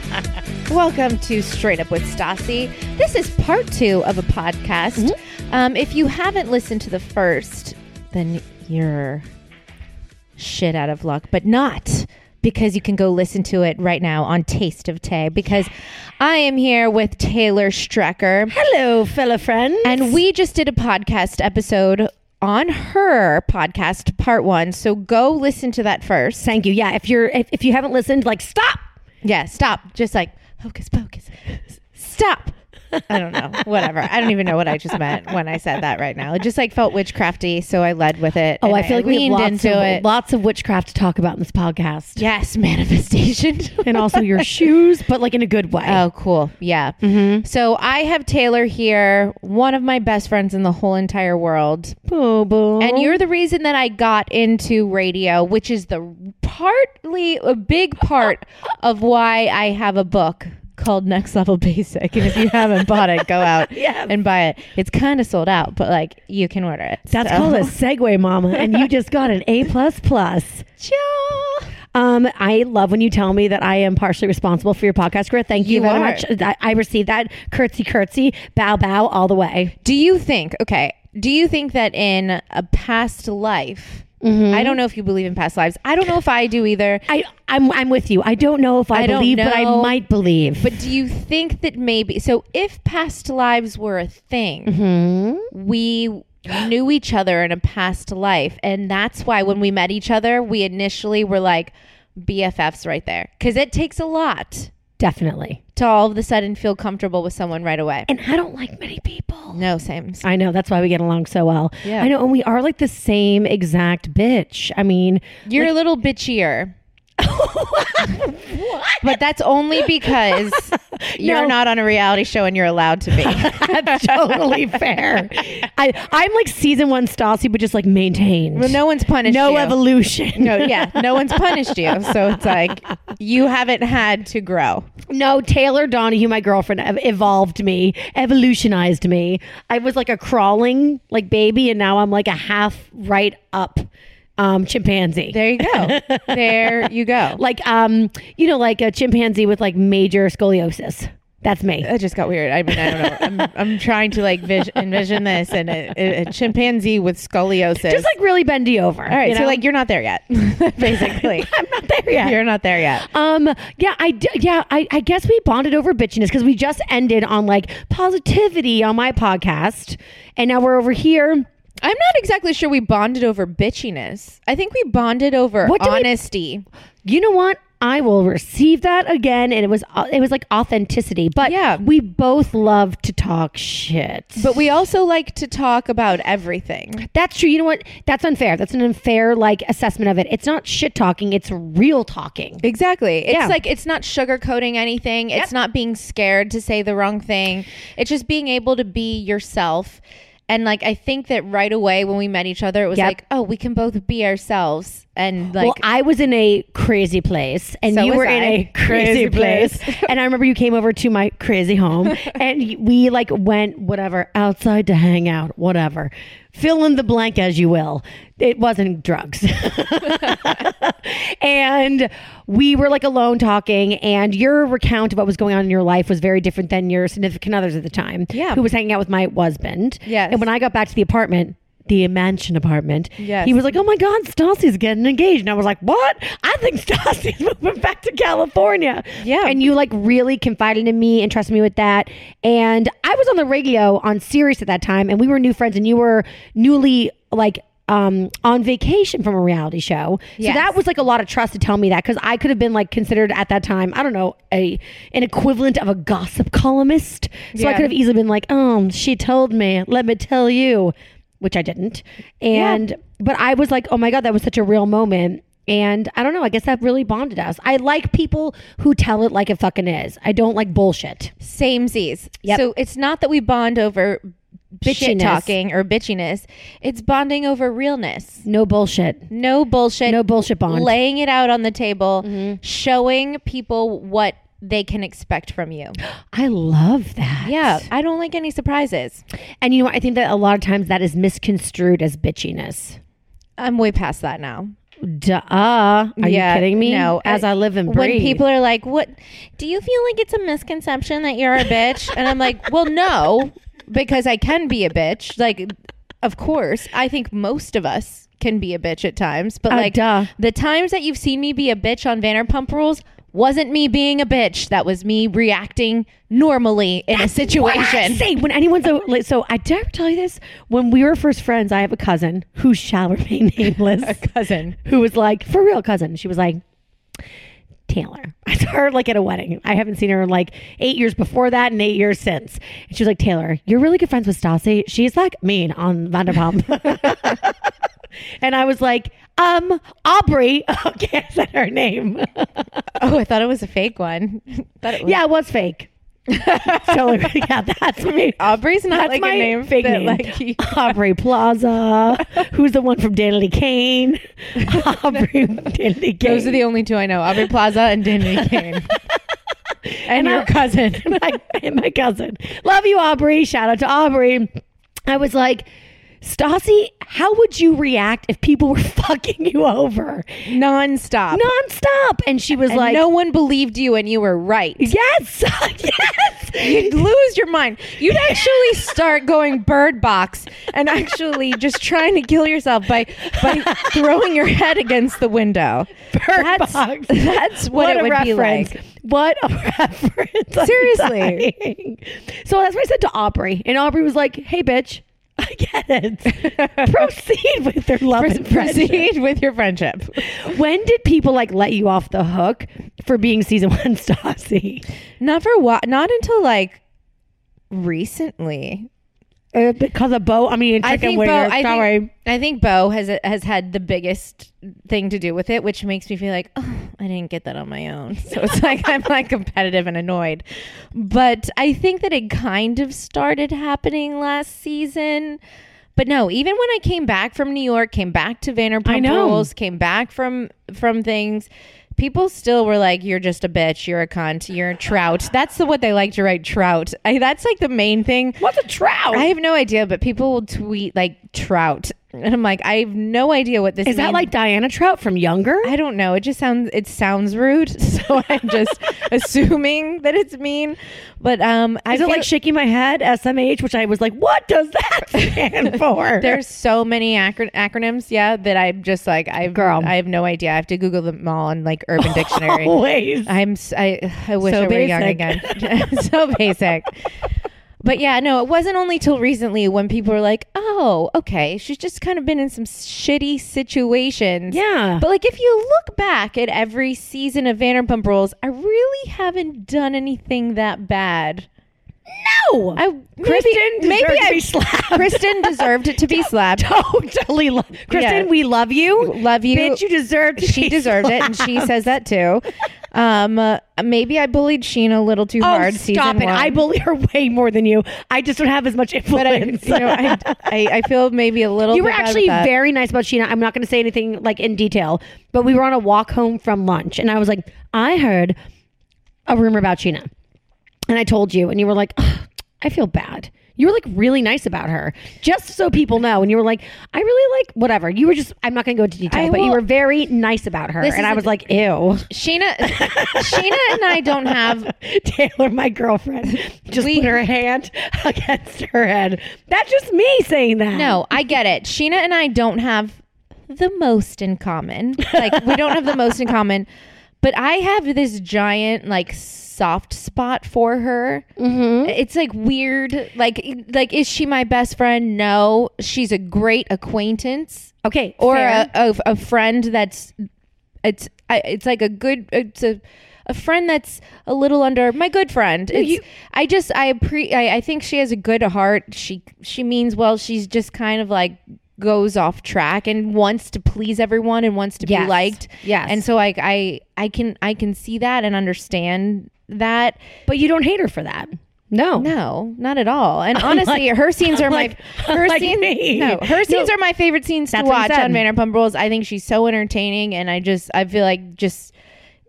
Welcome to Straight Up with Stassi. This is part two of a podcast. Um, if you haven't listened to the first, then you're shit out of luck, but not because you can go listen to it right now on Taste of Tay. Because I am here with Taylor Strecker. Hello, fellow friends. And we just did a podcast episode on her podcast, part one. So go listen to that first. Thank you. Yeah, if you're if, if you haven't listened, like stop. Yeah, stop. Just like hocus pocus. Stop. I don't know. Whatever. I don't even know what I just meant when I said that right now. It just like felt witchcrafty, so I led with it. Oh, I feel like we leaned into of it. lots of witchcraft to talk about in this podcast. yes, manifestation. And also your shoes, but like in a good way. Oh, cool. Yeah. Mm-hmm. So I have Taylor here, one of my best friends in the whole entire world. Boo boo. And you're the reason that I got into radio, which is the partly a big part of why I have a book called Next Level Basic. And if you haven't bought it, go out and buy it. It's kind of sold out, but like you can order it. That's So- called a segue, mama. And you just got an A plus plus. Um, I love when you tell me that I am partially responsible for your podcast growth. Thank you, You very are. much. I, I received that curtsy, curtsy, bow, bow, all the way. Do you think, okay, do you think that in a past life, Mm-hmm. I don't know if you believe in past lives. I don't know if I do either. I, I'm, I'm with you. I don't know if I, I believe, but I might believe. But do you think that maybe so if past lives were a thing, Mm-hmm. we knew each other in a past life and that's why when we met each other, we initially were like BFFs right there cuz it takes a lot definitely. to all of a sudden feel comfortable with someone right away. And I don't like many people. No, same. I know that's why we get along so well. Yeah. I know, and we are like the same exact bitch. I mean, You're a little bitchier. But that's only because you're No. not on a reality show and you're allowed to be. that's totally fair. I I'm like season one Stassi, but just like maintained. Well, no one's punished no you. evolution. No, yeah, no one's punished you. So it's like you haven't had to grow. No, Taylor Donahue, my girlfriend, evolved me, evolutionized me. I was like a crawling like baby, and now I'm like a half right up um, chimpanzee. There you go. There you go. like um, you know, like a chimpanzee with like major scoliosis. That's me. That just got weird. I mean, I don't know. I'm, I'm trying to like vis- envision this and a, a, a chimpanzee with scoliosis. Just like really bendy over. all right, you so know? like you're not there yet, basically. I'm not there yet. You're not there yet. Um. Yeah. I. d- Yeah. I. I guess we bonded over bitchiness because we just ended on like positivity on my podcast, and now we're over here. I'm not exactly sure we bonded over bitchiness. I think we bonded over What do we- honesty. You know what? I will receive that again, and it was uh, it was like authenticity. But Yeah. we both love to talk shit. But we also like to talk about everything. that's true. You know what? That's unfair. That's an unfair like assessment of it. It's not shit talking. It's real talking. Exactly. It's Yeah. like it's not sugarcoating anything. It's not being scared to say the wrong thing. It's just being able to be yourself And like I think that right away when we met each other, it was Yep. like, oh, we can both be ourselves. And like well, I was in a crazy place, and So you was were in I. a crazy, Crazy place. place. and I remember you came over to my crazy home, and y- we like went whatever outside to hang out, whatever. Fill in the blank as you will. It wasn't drugs. and we were like alone talking, and your recount of what was going on in your life was very different than your significant others at the time. Yeah. Who was hanging out with my husband. Yes. And when I got back to the apartment, the mansion apartment, Yes. he was like, "Oh my God, Stassi's getting engaged," and I was like, "What? I think Stassi's moving back to California." Yeah. and you like really confided in me and trusted me with that. And I was on the radio on Sirius at that time, and we were new friends, and you were newly like. Um, on vacation from a reality show, so that was like a lot of trust to tell me that because I could have been like considered at that time, I don't know, a an equivalent of a gossip columnist. So I could have easily been like, "Oh, she told me. Let me tell you," which I didn't. And but I was like, "Oh my god, that was such a real moment." And I don't know. I guess that really bonded us. I like people who tell it like it fucking is. I don't like bullshit. same Z's. Yep. So it's not that we bond over shit Bitchiness. talking or bitchiness. It's bonding over realness. No bullshit. No bullshit. No bullshit bond. Laying it out on the table, mm-hmm. showing people what they can expect from you. I love that. Yeah, I don't like any surprises. And you know, what? I think that a lot of times that is misconstrued as bitchiness. I'm way past that now. Duh. Are Yeah, you kidding me? no. As I, live and breathe. When people are like, "What? Do you feel like it's a misconception that you're a bitch?" and I'm like, "Well, no, because I can be a bitch. Like, of course, I think most of us can be a bitch at times, but Uh, like duh. the times that you've seen me be a bitch on Vanderpump Rules." Wasn't me being a bitch. That was me reacting normally in a What I situation. say when anyone's so, like, so I ever tell you this when we were first friends. I have a cousin who shall remain nameless. a cousin. who was like for real cousin. She was like Taylor. I saw her like at a wedding. I haven't seen her in like eight years before that and eight years since. And she was like Taylor, you're really good friends with Stassi. She's like mean on Vanderpump. and I was like, um, Aubrey. Okay, I said her name. Oh, I thought it was a fake one. thought it was yeah, it was fake. so yeah, that's me. Aubrey's not That's like my a name fake that, name. like you- Aubrey Plaza. Who's the one from Danity Kane? Aubrey Danity Kane. Those are the only two I know: Aubrey Plaza and Danity Kane. and, your I- cousin. my, and my cousin. Love you, Aubrey. Shout out to Aubrey. I was like, Stassi, how would you react if people were fucking you over nonstop. nonstop? And she was And like, no one believed you, and you were right. Yes, yes. You'd lose your mind. You'd actually start going bird box and actually just trying to kill yourself by by throwing your head against the window. Bird that's, box. That's what, it would reference. be like. What a reference. Seriously. So that's what I said to Aubrey. And Aubrey was like, hey, bitch, I get it. Proceed with your love and friendship. Proceed with your friendship. When did people like let you off the hook for being season one Stassi? Not for what? Not until like recently. Uh, because of Beau, I mean, I chicken think Beau. I sorry. think, I think Beau has has had the biggest thing to do with it, which makes me feel like oh, I didn't get that on my own. So it's like I'm like competitive and annoyed. But I think that it kind of started happening last season. But no, even when I came back from New York, came back to Vanderpump. Rules, came back from from things. People still were like, "You're just a bitch. You're a cunt. You're a trout." That's the what they like to write. Trout. I, that's like the main thing. What's a trout? I have no idea, but people will tweet like trout, and I'm like, I have no idea what this Is Is that like Diana Trout from Younger? I don't know. It just sounds it sounds rude, so I'm just assuming that it's mean. But um, I Is it like shaking my head, SMH, which I was like, what does that stand for? there's so many acro- acronyms, yeah, that I'm just like, I Girl. I have no idea. I have to Google them all on like Urban Dictionary. Always. I'm s- I, I wish So I were young again. so basic. But yeah, no, it wasn't only till recently when people were like, "Oh, okay, she's just kind of been in some shitty situations." Yeah. But like if you look back at every season of Vanderpump Rules, I really haven't done anything that bad. No, I Kristen maybe, maybe deserved to I be slapped. Kristen deserved it to be slapped. totally. Lo- Kristen, Yeah. we love you. Love you. Bitch, you deserve to she be deserved it, and she says that too. Um, uh, maybe I bullied Scheana a little too Oh, hard. stop season it. one. I bully her way more than you. I just don't have as much but I, influence. you know, I, I, I feel maybe a little. you were bit bad with actually that. very nice about Scheana. I'm not going to say anything like in detail, but we were on a walk home from lunch, and I was like, I heard a rumor about Scheana, and I told you, and you were like, I feel bad. You were like really nice about her, just so people know. And you were like, I really like whatever. You were just, I'm not going to go into detail, I but you were very nice about her. This And I was like, ew. Scheana. Scheana and I don't have. Taylor, my girlfriend, just We- put her hand against her head. That's just me saying that. No, I get it. Scheana and I don't have the most in common. Like we don't have the most in common, but I have this giant like soft spot for her. Mm-hmm. It's like weird. Like like is she my best friend? No, she's a great acquaintance Okay. or a, a a friend that's it's I, it's like a good it's a a friend that's a little under my good friend. It's, you- I just I pre I, I think she has a good heart. She she means well. She's just kind of like goes off track and wants to please everyone and wants to Yes. be liked. Yes. And so like I I can I can see that and understand that. but you don't hate her for that. No. No, not at all. And honestly, Unlike- her scenes are unlike- my her unlike scenes. me. No, her scenes No. are my favorite scenes to watch on Vanderpump Rules. I think she's so entertaining, and I just I feel like just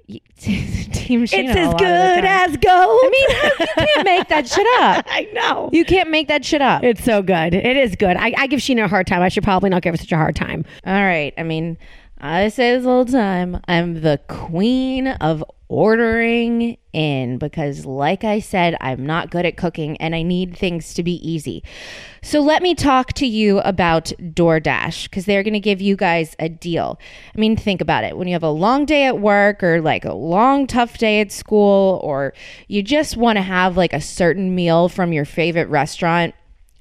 Team Scheana. It's as lot of the good as gold. I mean, you can't make that shit up. I know. You can't make that shit up. It's so good. It is good. I, I give Scheana a hard time. I should probably not give her such a hard time. All right. I mean, I say this all the time. I'm the queen of ordering in because, like I said, I'm not good at cooking and I need things to be easy. So, let me talk to you about DoorDash because they're going to give you guys a deal. I mean, think about it. When you have a long day at work or like a long, tough day at school, or you just want to have like a certain meal from your favorite restaurant,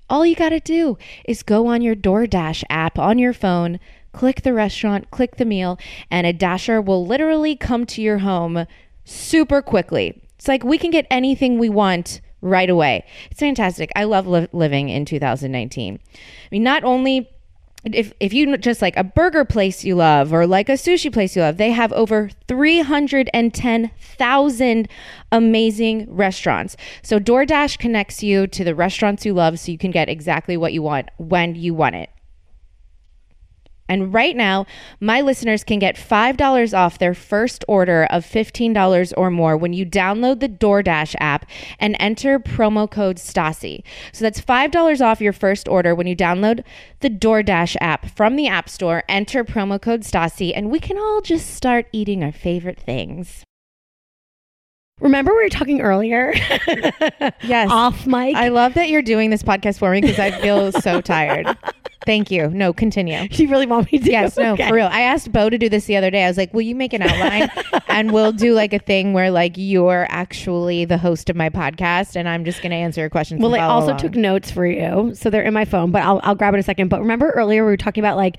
all you got to do is go on your DoorDash app on your phone, click the restaurant, click the meal, and a dasher will literally come to your home super quickly. It's like we can get anything we want right away. It's fantastic. I love li- living in 2019. I mean, not only if if you just like a burger place you love or like a sushi place you love, they have over 310,000 amazing restaurants. So DoorDash connects you to the restaurants you love so you can get exactly what you want when you want it. And right now, my listeners can get $5 off their first order of $15 or more when you download the DoorDash app and enter promo code STASI. So that's $5 off your first order when you download the DoorDash app from the App Store, enter promo code STASI, and we can all just start eating our favorite things. Remember we were talking earlier? Yes. Off mic. I love that you're doing this podcast for me because I feel so tired. Thank you. No, continue. you really want me to? Yes, no, Okay. for real. I asked Beau to do this the other day. I was like, "Will you make an outline and we'll do like a thing where like you're actually the host of my podcast and I'm just going to answer your questions." Well, I also along." took notes for you, so they're in my phone. But I'll I'll grab it in a second. But remember earlier we were talking about like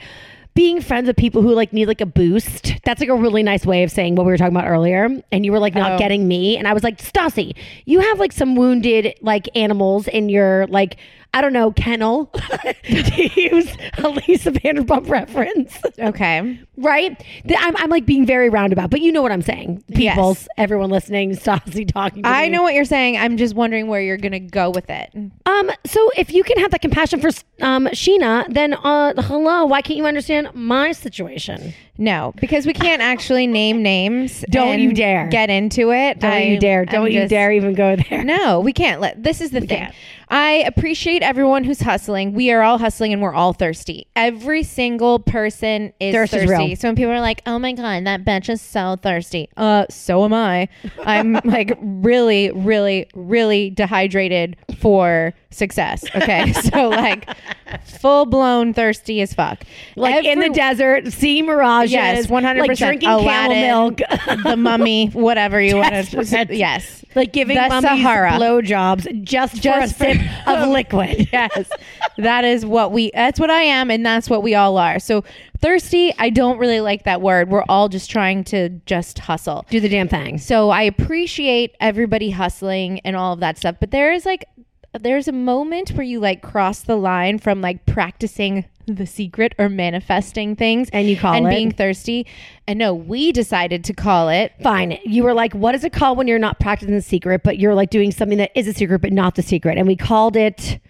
being friends with people who like need like a boost. That's like a really nice way of saying what we were talking about earlier. And you were like not Oh. getting me, and I was like, Stassi, you have like some wounded like animals in your like. I don't know, kennel, to use a Lisa Vanderpump reference, Okay. right? I'm, I'm like being very roundabout, but you know what I'm saying. Yes. People's, everyone listening, Stassi talking to I me. know what you're saying. I'm just wondering where you're going to go with it. Um, so if you can have that compassion for um Scheana, then uh hello, why can't you understand my situation? No, because we can't actually name names. Don't you dare. get into it. Don't I- you dare. I'm Don't you just- dare even go there. No, we can't let this is the thing. can't. I appreciate everyone who's hustling. We are all hustling and we're all thirsty. Every single person is Thirst is thirsty. real. so when people are like, "Oh my god, that bitch is so thirsty." Uh, so am I. I'm like really really really dehydrated for success. Okay? so like full blown thirsty as fuck. Like in the desert, see seeing Yes, one hundred percent. drinking camel milk. the mummy, whatever you want to. Yes, like giving The mummies Sahara. blowjobs just, Just for a sip of liquid. yes, that is what we. That's what I am, and that's what we all are. So thirsty. I don't really like that word. We're all just trying to just hustle. Do the damn thing. So I appreciate everybody hustling and all of that stuff, but there is like there's a moment where you like cross the line from like practicing the secret or manifesting things And you call and it? And being thirsty. And no, we decided to call it Fine. You were like, what is it called when you're not practicing the secret, but you're like doing something that is a secret, but not the secret? And we called it.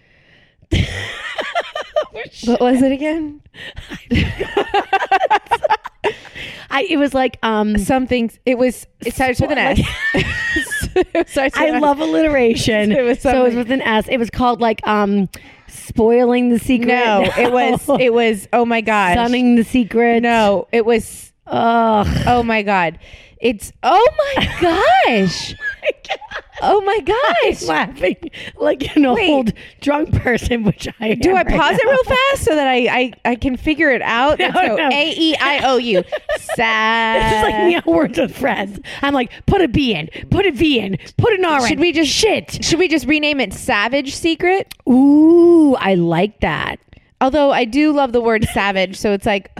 what was it again? I. It was like um. Something it was it starts with an S. I love alliteration. It was so it was with an S. It was called like um, spoiling the secret. No, it was it was oh my god. sunning the secret. No, it was Ugh. oh my god. It's oh my gosh. Oh my gosh. laughing like an Wait. old drunk person, which I Do I right pause it real fast so that I I, I can figure it out? Let's No, go. no. A E I O U. Sad. This is like me words with friends. I'm like, put a B in, put a V in, put an R in. Should we just shit? Should we just rename it Savage Secret? Ooh, I like that. Although I do love the word savage, so it's like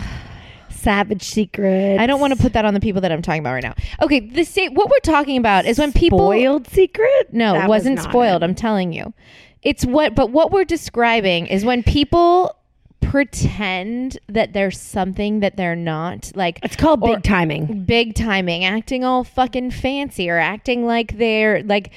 Savage secret. I don't want to put that on the people that I'm talking about right now. Okay, the sa- what we're talking about is when people spoiled secret. No, That it was wasn't not spoiled. it. I'm telling you. It's what but what we're describing is when people pretend that there's something that they're not. Like It's called or- big timing. big timing, acting all fucking fancy or acting like they're like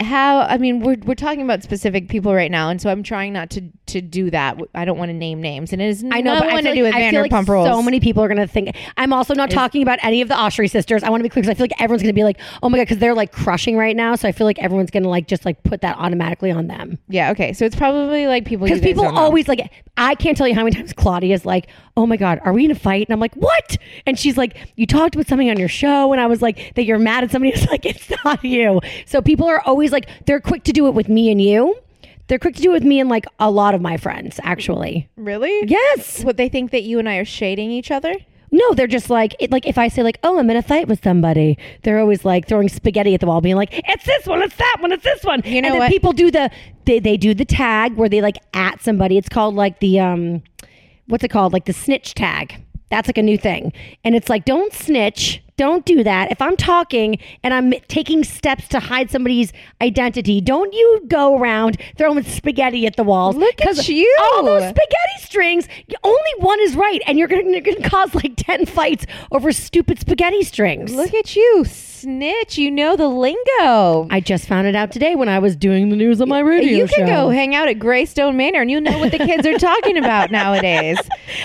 how I mean we're we're talking about specific people right now and so I'm trying not to to do that. I don't want to name names and it is I know, but I to do with I feel like Vanderpump Rules. so many people are going to think. I'm also not talking about any of the Oshry sisters. I want to be clear because I feel like everyone's going to be like, oh my god, because they're like crushing right now. So I feel like everyone's going to like just like put that automatically on them. yeah, okay. So it's probably like people Because people know. always like, I can't tell you how many times Claudia's like, oh my God, are we in a fight? And I'm like, what? And she's like, you talked about something on your show. And I was like, that you're mad at somebody. It's like, it's not you. So people are always like, they're quick to do it with me and you. They're quick to do it with me and like a lot of my friends, actually. Really? Yes. What they think that you and I are shading each other? No, they're just like, it, like if I say like, oh, I'm in a fight with somebody, they're always like throwing spaghetti at the wall, being like, it's this one, it's that one, it's this one. You know and then what? people do the, they, they do the tag where they like at somebody. It's called like the, um, what's it called? Like the snitch tag. That's like a new thing. And it's like, don't snitch. Don't do that. If I'm talking and I'm taking steps to hide somebody's identity, don't you go around throwing spaghetti at the walls. Look at you. All those spaghetti strings, only one is right. And you're going to cause like 10 fights over stupid spaghetti strings. Look at you, snitch. You know the lingo. I just found it out today when I was doing the news on my radio you can show. go hang out at Greystone Manor and you'll know what the kids are talking about nowadays.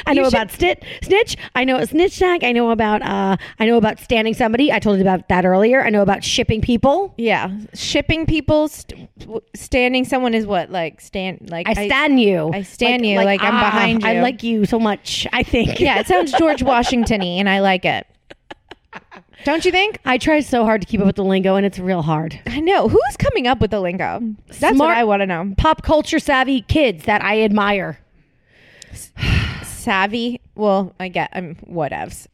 I know should- about snitch, snitch. I know a snitch tag. I know about uh I know about standing somebody. I told you about that earlier. I know about shipping people. Yeah, shipping people, st- w- standing someone is what like stand like I stand you. I stand you, like, I'm ah, behind you. I like you so much. I think. Yeah, it sounds George Washington-y, and I like it. Don't you think? I try so hard to keep up with the lingo, and it's real hard. I know who's coming up with the lingo. That's what I want to know. Pop culture savvy kids that I admire. savvy. Well, I get I'm whatevs.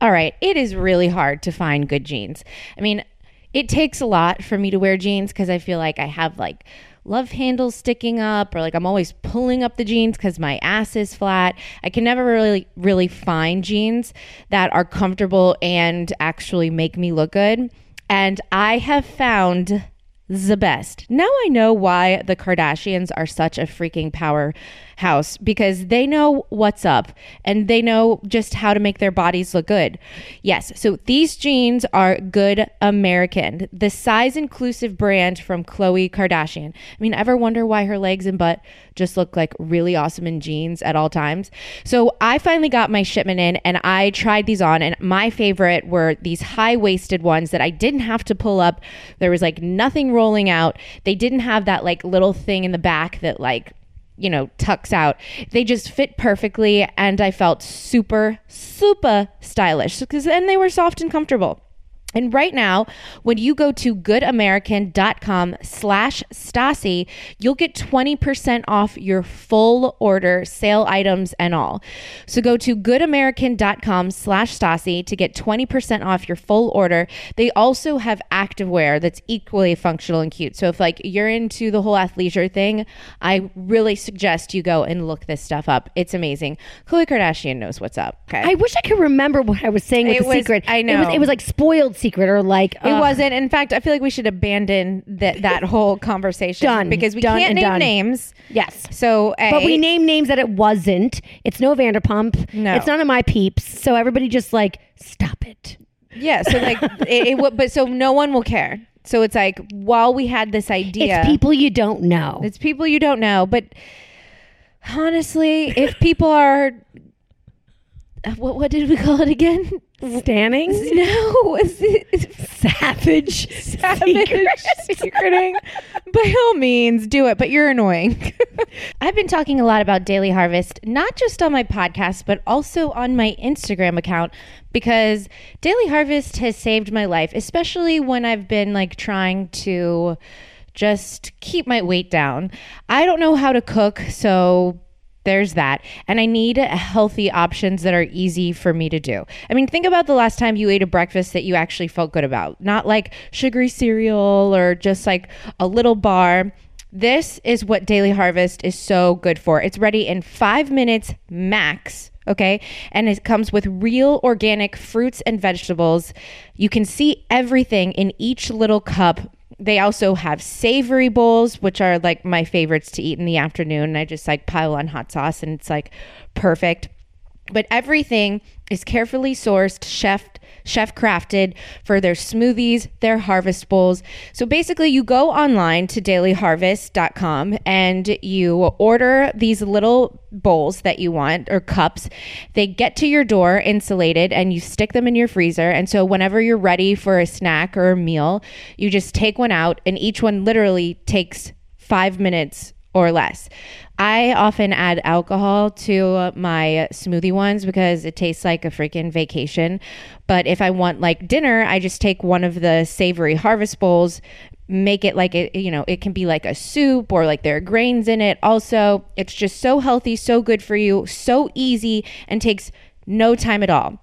All right, it is really hard to find good jeans. I mean, it takes a lot for me to wear jeans because I feel like I have like love handles sticking up or like I'm always pulling up the jeans because my ass is flat. I can never really really find jeans that are comfortable and actually make me look good. And I have found the best. Now I know why the Kardashians are such a freaking powerhouse because they know what's up and they know just how to make their bodies look good. Yes, so these jeans are good American, the size inclusive brand from Khloe Kardashian. I mean, ever wonder why her legs and butt just look like really awesome in jeans at all times? So I finally got my shipment in and I tried these on, and my favorite were these high waisted ones that I didn't have to pull up. There was like nothing rolling out. They didn't have that like little thing in the back that like you know tucks out they just fit perfectly and i felt super super stylish because and they were soft and comfortable and right now, when you go to goodamerican.com slash Stasi, you'll get 20% off your full order, sale items and all. So go to goodamerican.com slash Stasi to get 20% off your full order. They also have activewear that's equally functional and cute. So if like you're into the whole athleisure thing, I really suggest you go and look this stuff up. It's amazing. Khloe Kardashian knows what's up. Okay. I wish I could remember what I was saying with It the was- secret. I It know. was, it was like spoiled secret or like It wasn't. In fact, I feel like we should abandon that that whole conversation Done. because we Done can't name done. names. Yes. So, a, But we name names that it wasn't. It's no Vanderpump. No. It's none of my peeps. So everybody just like stop it. Yeah. So like it, it. But so no one will care. So it's like while we had this idea, It's people you don't know. It's people you don't know. But honestly, if people are, uh, Uh, what what did we call it again? Stanning? No, is it savage, savage secreting? By all means, do it. But you're annoying. I've been talking a lot about Daily Harvest, not just on my podcast, but also on my Instagram account because Daily Harvest has saved my life, especially when I've been like trying to just keep my weight down. I don't know how to cook, so there's that. And I need healthy options that are easy for me to do. I mean, think about the last time you ate a breakfast that you actually felt good about, not like sugary cereal or just like a little bar. This is what Daily Harvest is so good for. It's ready in five minutes max. Okay. And it comes with real organic fruits and vegetables. You can see everything in each little cup they also have savory bowls, which are like my favorites to eat in the afternoon. I just like pile on hot sauce and it's like perfect. But everything is carefully sourced, chef chef crafted for their smoothies, their harvest bowls. So basically you go online to dailyharvest.com and you order these little bowls that you want or cups. They get to your door insulated and you stick them in your freezer. And so whenever you're ready for a snack or a meal, you just take one out and each one literally takes 5 minutes or less. I often add alcohol to my smoothie ones because it tastes like a freaking vacation. But if I want like dinner, I just take one of the savory harvest bowls, make it like it, you know, it can be like a soup or like there are grains in it. Also, it's just so healthy, so good for you, so easy, and takes no time at all.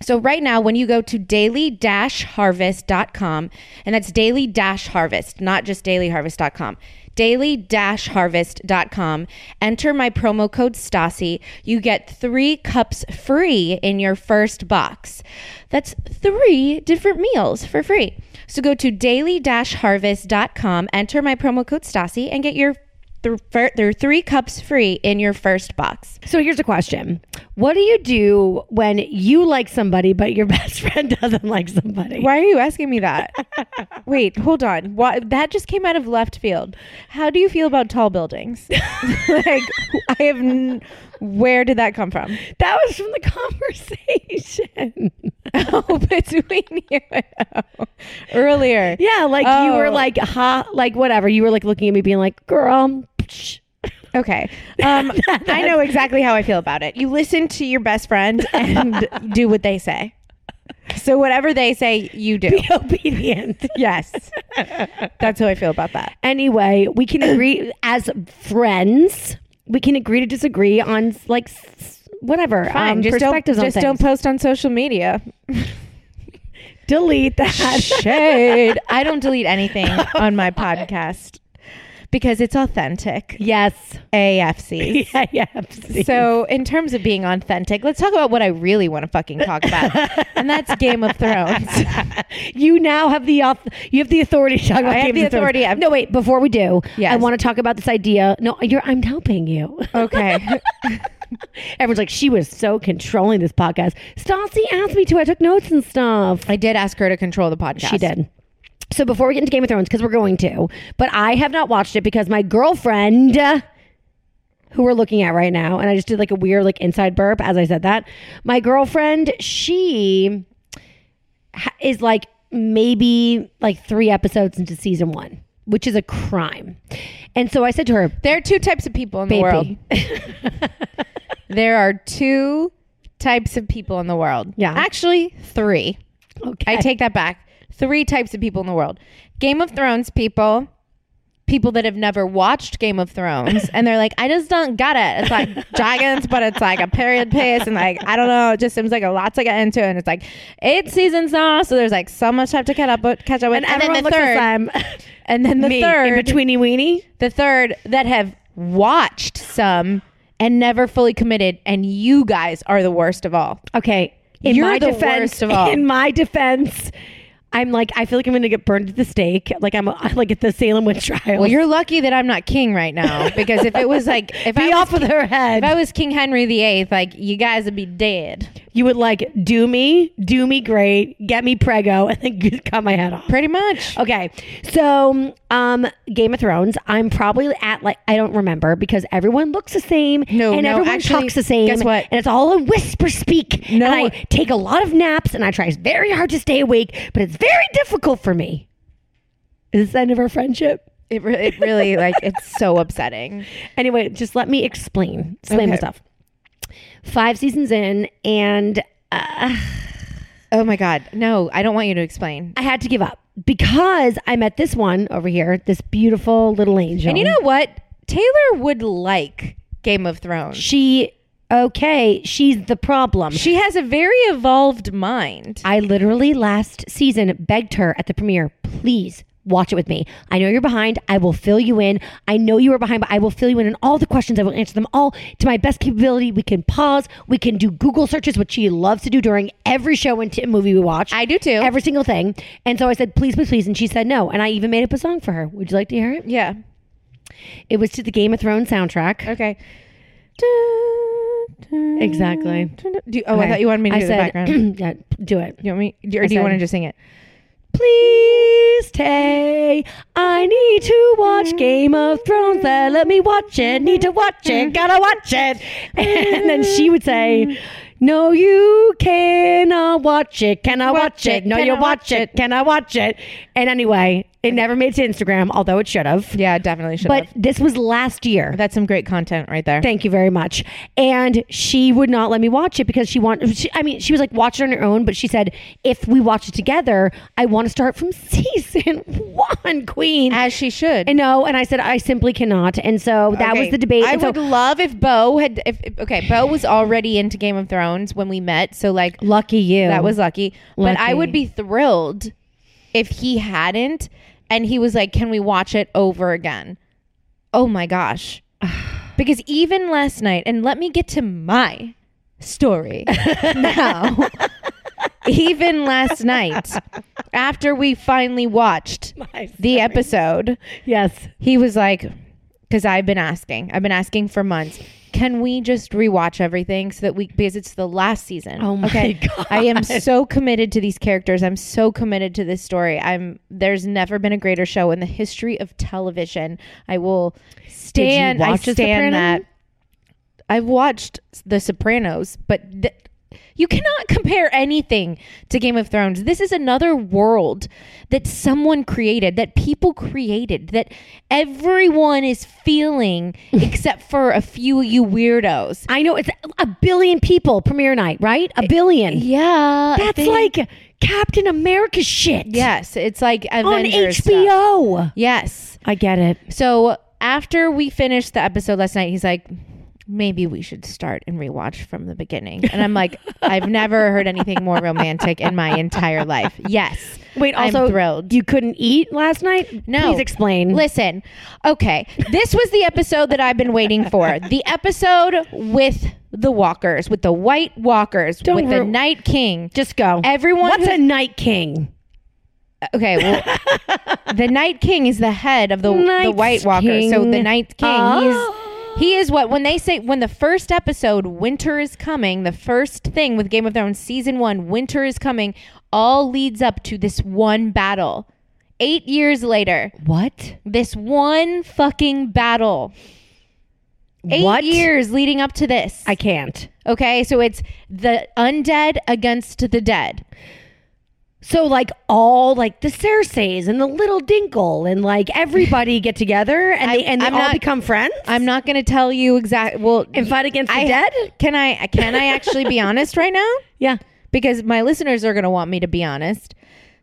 So right now, when you go to daily-harvest.com, and that's daily-harvest, not just dailyharvest.com, daily-harvest.com, enter my promo code Stasi, you get three cups free in your first box. That's three different meals for free. So go to daily-harvest.com, enter my promo code Stasi, and get your th- fir- there are three cups free in your first box. So here's a question. What do you do when you like somebody but your best friend doesn't like somebody? Why are you asking me that? Wait, hold on. What that just came out of left field. How do you feel about tall buildings? like I have n- where did that come from? That was from the conversation. Oh, between you and oh, earlier. Yeah, like you were Oh. like ha like whatever. You were like looking at me being like, "Girl, psh." Okay. Um, I know exactly how I feel about it. You listen to your best friend and do what they say. So whatever they say, you do. be obedient." Yes. That's how I feel about that. anyway, we can agree as friends. We can agree to disagree on like whatever Fine. um, just don't on just don't post on social media. delete that. Shade. I don't delete anything on my podcast because it's authentic. yes. AFC. Yeah, yeah. So, in terms of being authentic, let's talk about what I really want to fucking talk about, and that's Game of Thrones. you now have the auth- you have the authority to talk about I have Game the of Thrones. authority. I've- No, wait. Before we do, Yes. I want to talk about this idea. No, you're. I'm helping you. Okay. Everyone's like, she was so controlling this podcast. Stassi asked me to. I took notes and stuff. I did ask her to control the podcast. She did. So before we get into Game of Thrones, because we're going to, but I have not watched it because my girlfriend, uh, who we're looking at right now, and I just did like a weird like inside burp as I said that. My girlfriend, she ha- is like maybe like three episodes into season one, which is a crime. And so I said to her, There are two types of people in the Baby. world. there are two types of people in the world. Yeah. Actually, three. okay, I take that back. Three types of people in the world Game of Thrones people, people that have never watched Game of Thrones, and they're like, I just don't get it. It's like dragons, but it's like a period piece, and like, I don't know, it just seems like a lot to get into. And it's like eight seasons now, so there's like so much have to catch up with. Catch up with. and And, then the third, at them. and then the me third, in betweeny weenie. the third that have watched some and never fully committed, and you guys are the worst of all. Okay. In You're my the defense, worst of all. in my defense, I'm like, I feel like I'm going to get burned at the stake. Like I'm like at the Salem witch trial. Well, you're lucky that I'm not king right now because if it was like if be I was, off with her head. if I was King Henry VIII, like you guys would be dead. You would like do me, do me great, get me prego, and then cut my head off. Pretty much. Okay, so um, Game of Thrones. I'm probably at like I don't remember because everyone looks the same. No, and no, everyone actually, talks the same. guess what? And it's all a whisper speak. No. and I take a lot of naps and I try very hard to stay awake, but it's very difficult for me. Is this the end of our friendship? It, re- it really like it's so upsetting. Anyway, just let me explain explain Okay. myself. Five seasons in, and uh, Oh my god. No, I don't want you to explain. I had to give up because I met this one over here, this beautiful little angel. And you know what? Taylor would like Game of Thrones. she okay, she's the problem. She has a very evolved mind. I literally last season begged her at the premiere, please watch it with me. I know you're behind. I will fill you in. I know you are behind, but I will fill you in on all the questions. I will answer them all to my best capability. We can pause. We can do Google searches, which she loves to do during every show and t- movie we watch. I do too. Every single thing. And so I said, please, please, please. And she said no. And I even made up a song for her. Would you like to hear it? yeah. It was to the Game of Thrones soundtrack. Okay. Exactly. Do, oh, I thought you wanted me to I do the background. yeah, do it. You want me, or do you want to just sing it? Please, Tay, I need to watch Game of Thrones. Let, let me watch it. Need to watch it. Gotta watch it. And then she would say, No, you cannot watch it. Can I watch it? No, you watch watch it. Can I watch it? And anyway, it never made it to Instagram, although it should have. Yeah, definitely should have. But have. this was last year. That's some great content right there. Thank you very much. And she would not let me watch it because she wanted. She, I mean, she was like, watch it on her own. But she said, if we watch it together, I want to start from season one, Queen. As she should. I know, and I said I simply cannot, and so that was the debate. I and so, would love if Beau had. If if- okay, Beau was already into Game of Thrones when we met, so like lucky you. that was lucky. But I Lucky. would be thrilled if he hadn't, and he was like, "Can we watch it over again?" Oh my gosh! Because even last night, and let me get to my story now. even last night, after we finally watched the episode, yes. he was like, because I've been asking, I've been asking for months. Can we just rewatch everything so that we because it's the last season? Oh my God. I am so committed to these characters. I'm so committed to this story. I'm there's never been a greater show in the history of television. I will stand. I stand that. I've watched The Sopranos, but th- you cannot compare anything to Game of Thrones. This is another world that someone created, that people created, that everyone is feeling except for a few of you weirdos. I know it's a billion people premiere night, right? A billion. Yeah. That's like Captain America shit. Yes, it's like On Avengers stuff. HBO. Yes. I get it. So after we finished the episode last night, he's like, maybe we should start and rewatch from the beginning. And I'm like, I've never heard anything more romantic in my entire life. Yes. Wait, I'm also, thrilled. you couldn't eat last night? No. Please explain. Listen, okay. This was the episode that I've been waiting for. The episode with the walkers, with the white walkers, Don't with the Night King. Just go. Everyone What's a Night King? Uh, okay, well, the Night King is the head of the the White Walker. So the Night King, Oh. Ah. he's he is what when they say when the first episode Winter is coming, the first thing with Game of Thrones season 1, Winter is coming, all leads up to this one battle. 8 years later, What? this one fucking battle. 8 What? years leading up to this. I can't. okay, so it's the undead against the dead. So like all like the Cerseis and the little Dinkle and like everybody get together and they I- and they I'm all not- become friends I'm not going to tell you exactly. well and fight against the I- dead. Can I can I actually be honest right now? Yeah. Because my listeners are going to want me to be honest.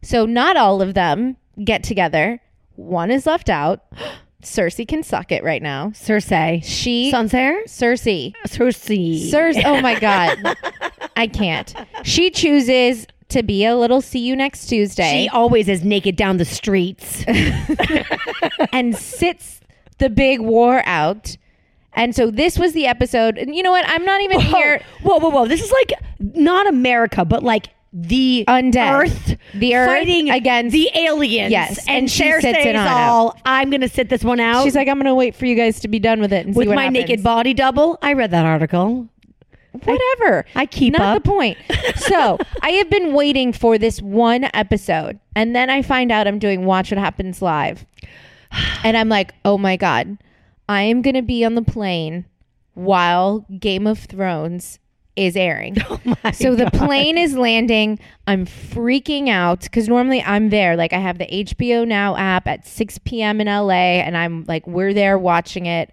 So not all of them get together. One is left out. Cersei can suck it right now. Cersei. She Sancerre? Cersei. Cersei. Cersei. Oh my god. I can't. She chooses to be a little see you next Tuesday She always is naked down the streets. and sits the big war out. And so this was the episode. And you know what? I'm not even here. Whoa, whoa, whoa. This is like not America, but like the Undead. Earth, The Earth fighting against- the aliens. Yes, and, and she Cersei's sits on it. all. I'm gonna sit this one out. She's like, I'm gonna wait for you guys to be done with it and see what with my happens." naked body double. I read that article. Whatever. I keep Not up. the point. So I have been waiting for this one episode, and then I find out I'm doing Watch What Happens Live, and I'm like, oh my god, I am gonna be on the plane while Game of Thrones is airing. Oh so the plane is landing. I'm freaking out because normally I'm there. Like I have the HBO Now app at 6 p.m. in LA, and I'm like, we're there watching it.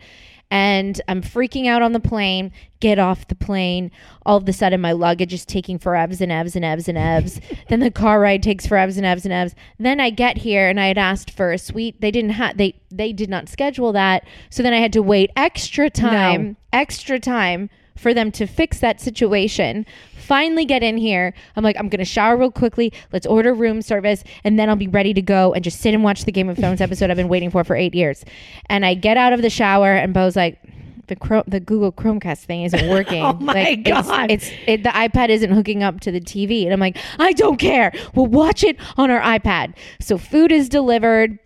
And I'm freaking out on the plane. Get off the plane. All of a sudden, my luggage is taking for evs and evs and evs and evs. then the car ride takes for evs and evs and evs. Then I get here and I had asked for a suite. They didn't have. They they did not schedule that. So then I had to wait extra time, extra time for them to fix that situation. Finally get in here. I'm like, I'm gonna shower real quickly. Let's order room service, and then I'll be ready to go and just sit and watch the Game of Thrones episode I've been waiting for for eight years. And I get out of the shower, and Beau's like. The Chrome, the Google Chromecast thing isn't working. Oh my like, it's- God. It's, it, the iPad isn't hooking up to the TV, and I'm like, I don't care. We'll watch it on our iPad. So food is delivered.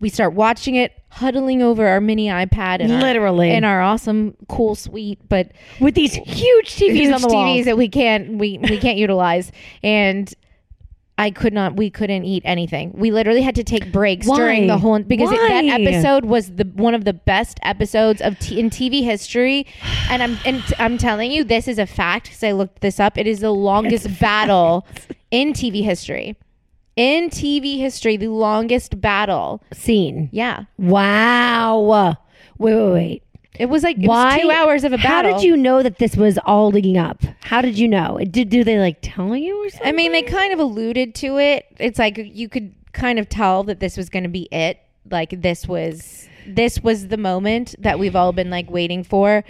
We start watching it, huddling over our mini iPad, and Literally. in our awesome, cool suite, but with these huge TVs huge on the TVs wall. that we can't we we can't utilize. And I could not. We couldn't eat anything. We literally had to take breaks Why? during the whole because it, that episode was the one of the best episodes of t- in TV history. And I'm and t- I'm telling you, this is a fact because I looked this up. It is the longest battle in TV history. In TV history, the longest battle. Scene. Yeah, Wow. Wait, wait, wait. it was like it Why? was two hours of a battle. How did you know that this was all leading up? How did you know? Did do they like tell you or something? I mean, they kind of alluded to it. It's like you could kind of tell that this was going to be it. Like this was this was the moment that we've all been like waiting for.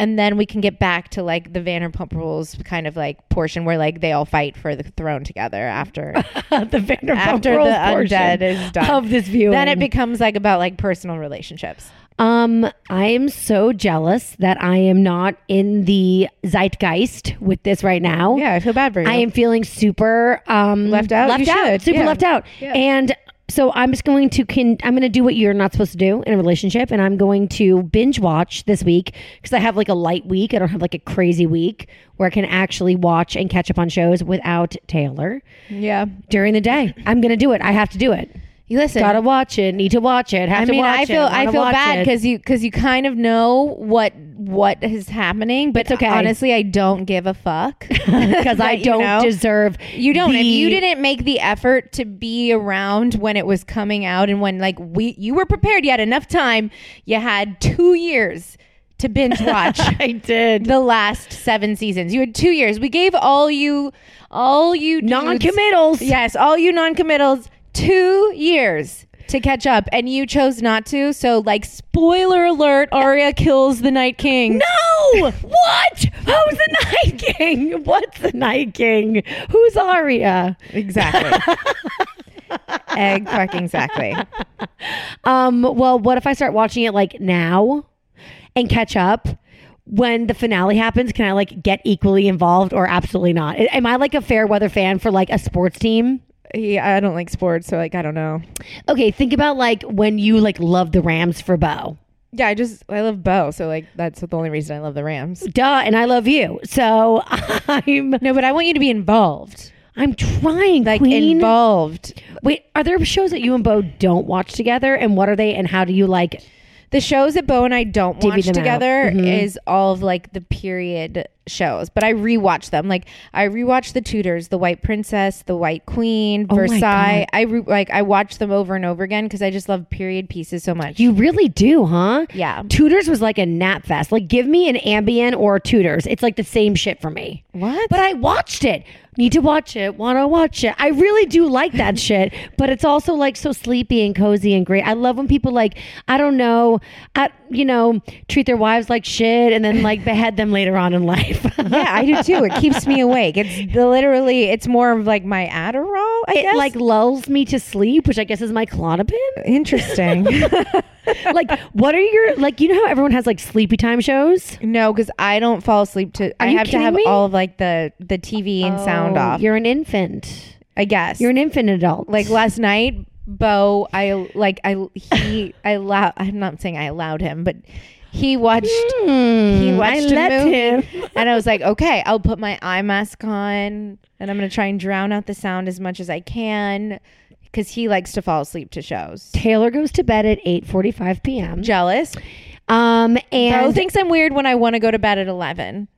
And then we can get back to like the Vanderpump Rules kind of like portion where like they all fight for the throne together after the Vanderpump after Rules the portion undead is done of this viewing. Then it becomes like about like personal relationships. Um, I am so jealous that I am not in the zeitgeist with this right now. Yeah, I feel bad for you. I am feeling super um Left out? Left You out. should, Super yeah. left out. And so I'm just going to can I'm going to do what you're not supposed to do in a relationship and I'm going to binge watch this week because I have like a light week. I don't have like a crazy week where I can actually watch and catch up on shows without Taylor yeah. during the day. I'm going to do it. I have to do it. You listen. Gotta watch it. Need to watch it. Have I to mean, watch I feel it. I feel bad because you because you kind of know what what is happening, but It's okay. honestly, I don't give a fuck because I don't know. deserve. You don't. if you didn't make the effort to be around when it was coming out, and when like we you were prepared, you had enough time. You had two years to binge watch. I did. the last seven seasons. You had two years. We gave all you, all you dudes- Non-committals. Yes, all you non-committals, two years to catch up, and you chose not to. So, like, spoiler alert: Arya kills the Night King. No! What? Who's the Night King? What's the Night King? Who's Arya? exactly. Egg fucking exactly. Um, well, what if I start watching it like now and catch up? When the finale happens, can I like get equally involved or absolutely not? Am I like a fair weather fan for like a sports team? Yeah, I don't like sports, so like I don't know. Okay, think about like when you like love the Rams for Beau. Yeah, I just I love Beau, so like that's the only reason I love the Rams. Duh, and I love you. So I'm No, but I want you to be involved, I'm trying, like Queen. involved. Wait, are there shows that you and Beau don't watch together? And what are they? And how do you like? The shows that Beau and I don't Divvy watch together Mhm. is all of like the period shows, but I rewatch them. Like I rewatch The Tudors, The White Princess, The White Queen, Oh Versailles. I re- like I watch them over and over again because I just love period pieces so much. You really do, huh? Yeah. Tudors was like a nap fest. Like, give me an Ambien or Tudors. It's like the same shit for me. what? But I watched it. Need to watch it. Want to watch it. I really do like that shit. But it's also like so sleepy and cozy and great. I love when people like I don't know, at you know, treat their wives like shit and then like behead them later on in life. Relief. yeah, I do too. It keeps me awake. It's the, literally, it's more of like my Adderall. I it guess. like lulls me to sleep, which I guess is my Klonopin. interesting. like, what are your like? You know how everyone has like sleepy time shows. no, because I don't fall asleep to. I you have to kidding have me? all of like the the TV and sound Oh, off. You're an infant. I guess You're an infant adult. like last night. Beau, I like I he I allow. I'm not saying I allowed him, but he watched. he Hmm, I watched a movie, him. and I was like, okay, I'll put my eye mask on, and I'm gonna try and drown out the sound as much as I can, because he likes to fall asleep to shows. Taylor goes to bed at 8:45 p.m. Jealous. Um, Beau and thinks I'm weird when I want to go to bed at 11.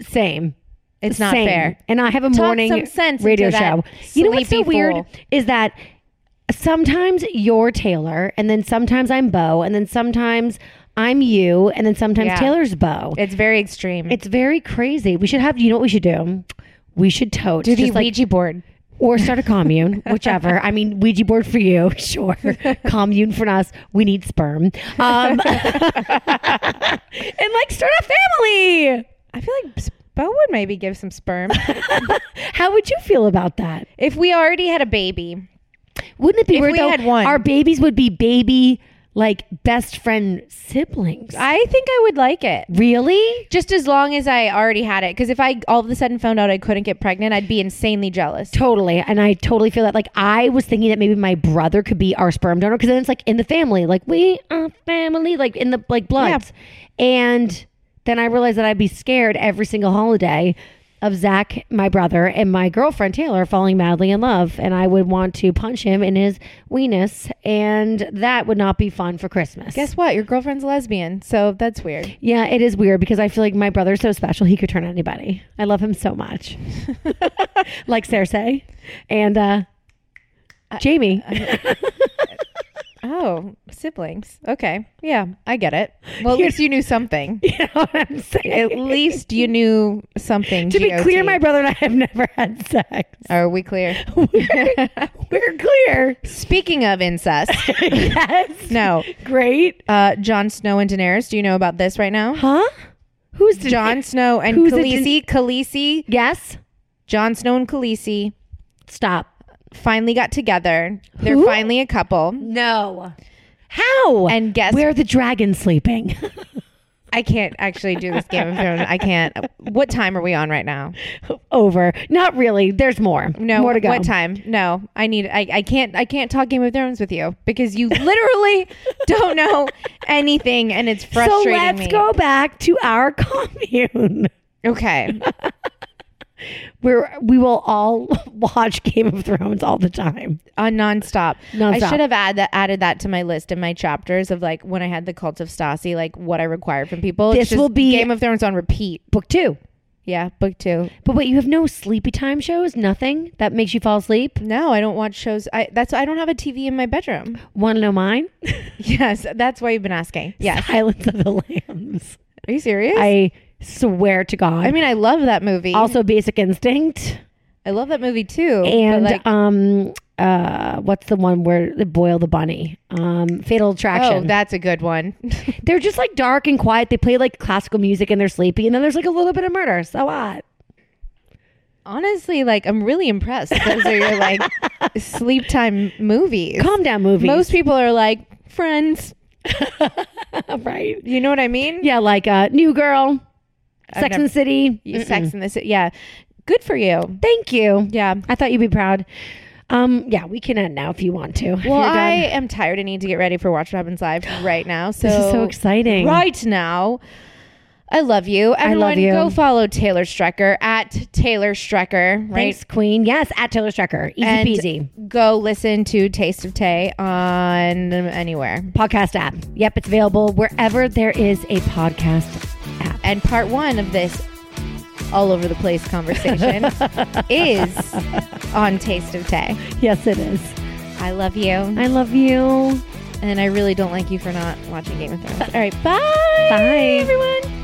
same. It's not Same. fair. And I have a Talk morning radio show. You know what's so sleepy weird is that sometimes you're Taylor, and then sometimes I'm Beau, and then sometimes I'm you, and then sometimes Yeah. Taylor's Beau. It's very extreme. It's very crazy. We should have. You know what we should do? We should tote do the just like- Ouija board. or start a commune, whichever. I mean, Ouija board for you, sure. commune for us. We need sperm. Um, and like start a family. I feel like s- Beau would maybe give some sperm. How would you feel about that? if we already had a baby, Wouldn't it be If weird we though? had one. Our babies would be baby like best friend siblings. I think I would like it. really? Just as long as I already had it. Because if I all of a sudden found out I couldn't get pregnant, I'd be insanely jealous. Totally. And I totally feel that. Like, I was thinking that maybe my brother could be our sperm donor because then it's like in the family. Like, we are family, like in the like bloods. And then I realized that I'd be scared every single holiday of Zach, my brother, and my girlfriend Taylor falling madly in love. And I would want to punch him in his weenus. And that would not be fun for Christmas. Guess what? Your girlfriend's a lesbian, so that's weird. Yeah, it is weird because I feel like my brother's so special. He could turn anybody. I love him so much. like Cersei and uh, Jaime. Oh, siblings. Okay. Yeah, I get it. Well, at least you knew something. you know what I'm saying? At least you knew something. to be GOT. clear, my brother and I have never had sex. Are we clear? We're clear. Speaking of incest, yes. no. Great. Uh, Jon Snow and Daenerys. Do you know about this right now? Huh? Who's the Jon Snow and Who's Khaleesi. Khaleesi. Yes. Jon Snow and Khaleesi Stop. Finally got together. They're Who? finally a couple. No. How? And guess where are the dragons sleeping? I can't actually do this Game of Thrones. I can't. What time are we on right now? Over. Not really. There's more. No, more to go. What time? No, I need. I, I can't. I can't talk Game of Thrones with you because you literally don't know anything, and it's frustrating. So let's me. go back to our commune. Okay, Where we will all watch Game of Thrones all the time. on nonstop. I should have add that, added that to my list in my chapters of like when I had the cult of Stassi, like what I require from people. It's This just will be- Game of Thrones on repeat. Book two. Yeah, book two. But wait, you have no sleepy time shows? Nothing that makes you fall asleep? No, I don't watch shows. I that's I don't have a TV in my bedroom. Want to know mine? Yes, that's why you've been asking. Yes. Silence of the Lambs. Are you serious? I swear to God. I mean, I love that movie. also Basic Instinct I love that movie too. and like, um uh what's the one where they boil the bunny? Um Fatal Attraction. oh, that's a good one. they're just like dark and quiet. They play like classical music and they're sleepy and then there's like a little bit of murder. So what? Honestly, like I'm really impressed. Those are your like sleep time movies. Calm down movies. Most people are like Friends. right. You know what I mean? Yeah, like uh New Girl, Sex and the City. You Sex in the City. Yeah, good for you. Thank you. Yeah. I thought you'd be proud. Um, yeah, we can end now if you want to. Well. I am tired. I need to get ready for Watch What Happens Live right now. So This is so exciting. Right now. I love you. Everyone, love you. go follow Taylor Strecker at Taylor Strecker. Right. Thanks, Queen. Yes, at Taylor Strecker. Easy And peasy. Go listen to Taste of Tay on anywhere. Podcast app. Yep, it's available wherever there is a podcast app. And part one of this all over the place conversation is on Taste of Tay. Yes, it is. I love you. I love you. And I really don't like you for not watching Game of Thrones. All right. Bye. Bye. everyone.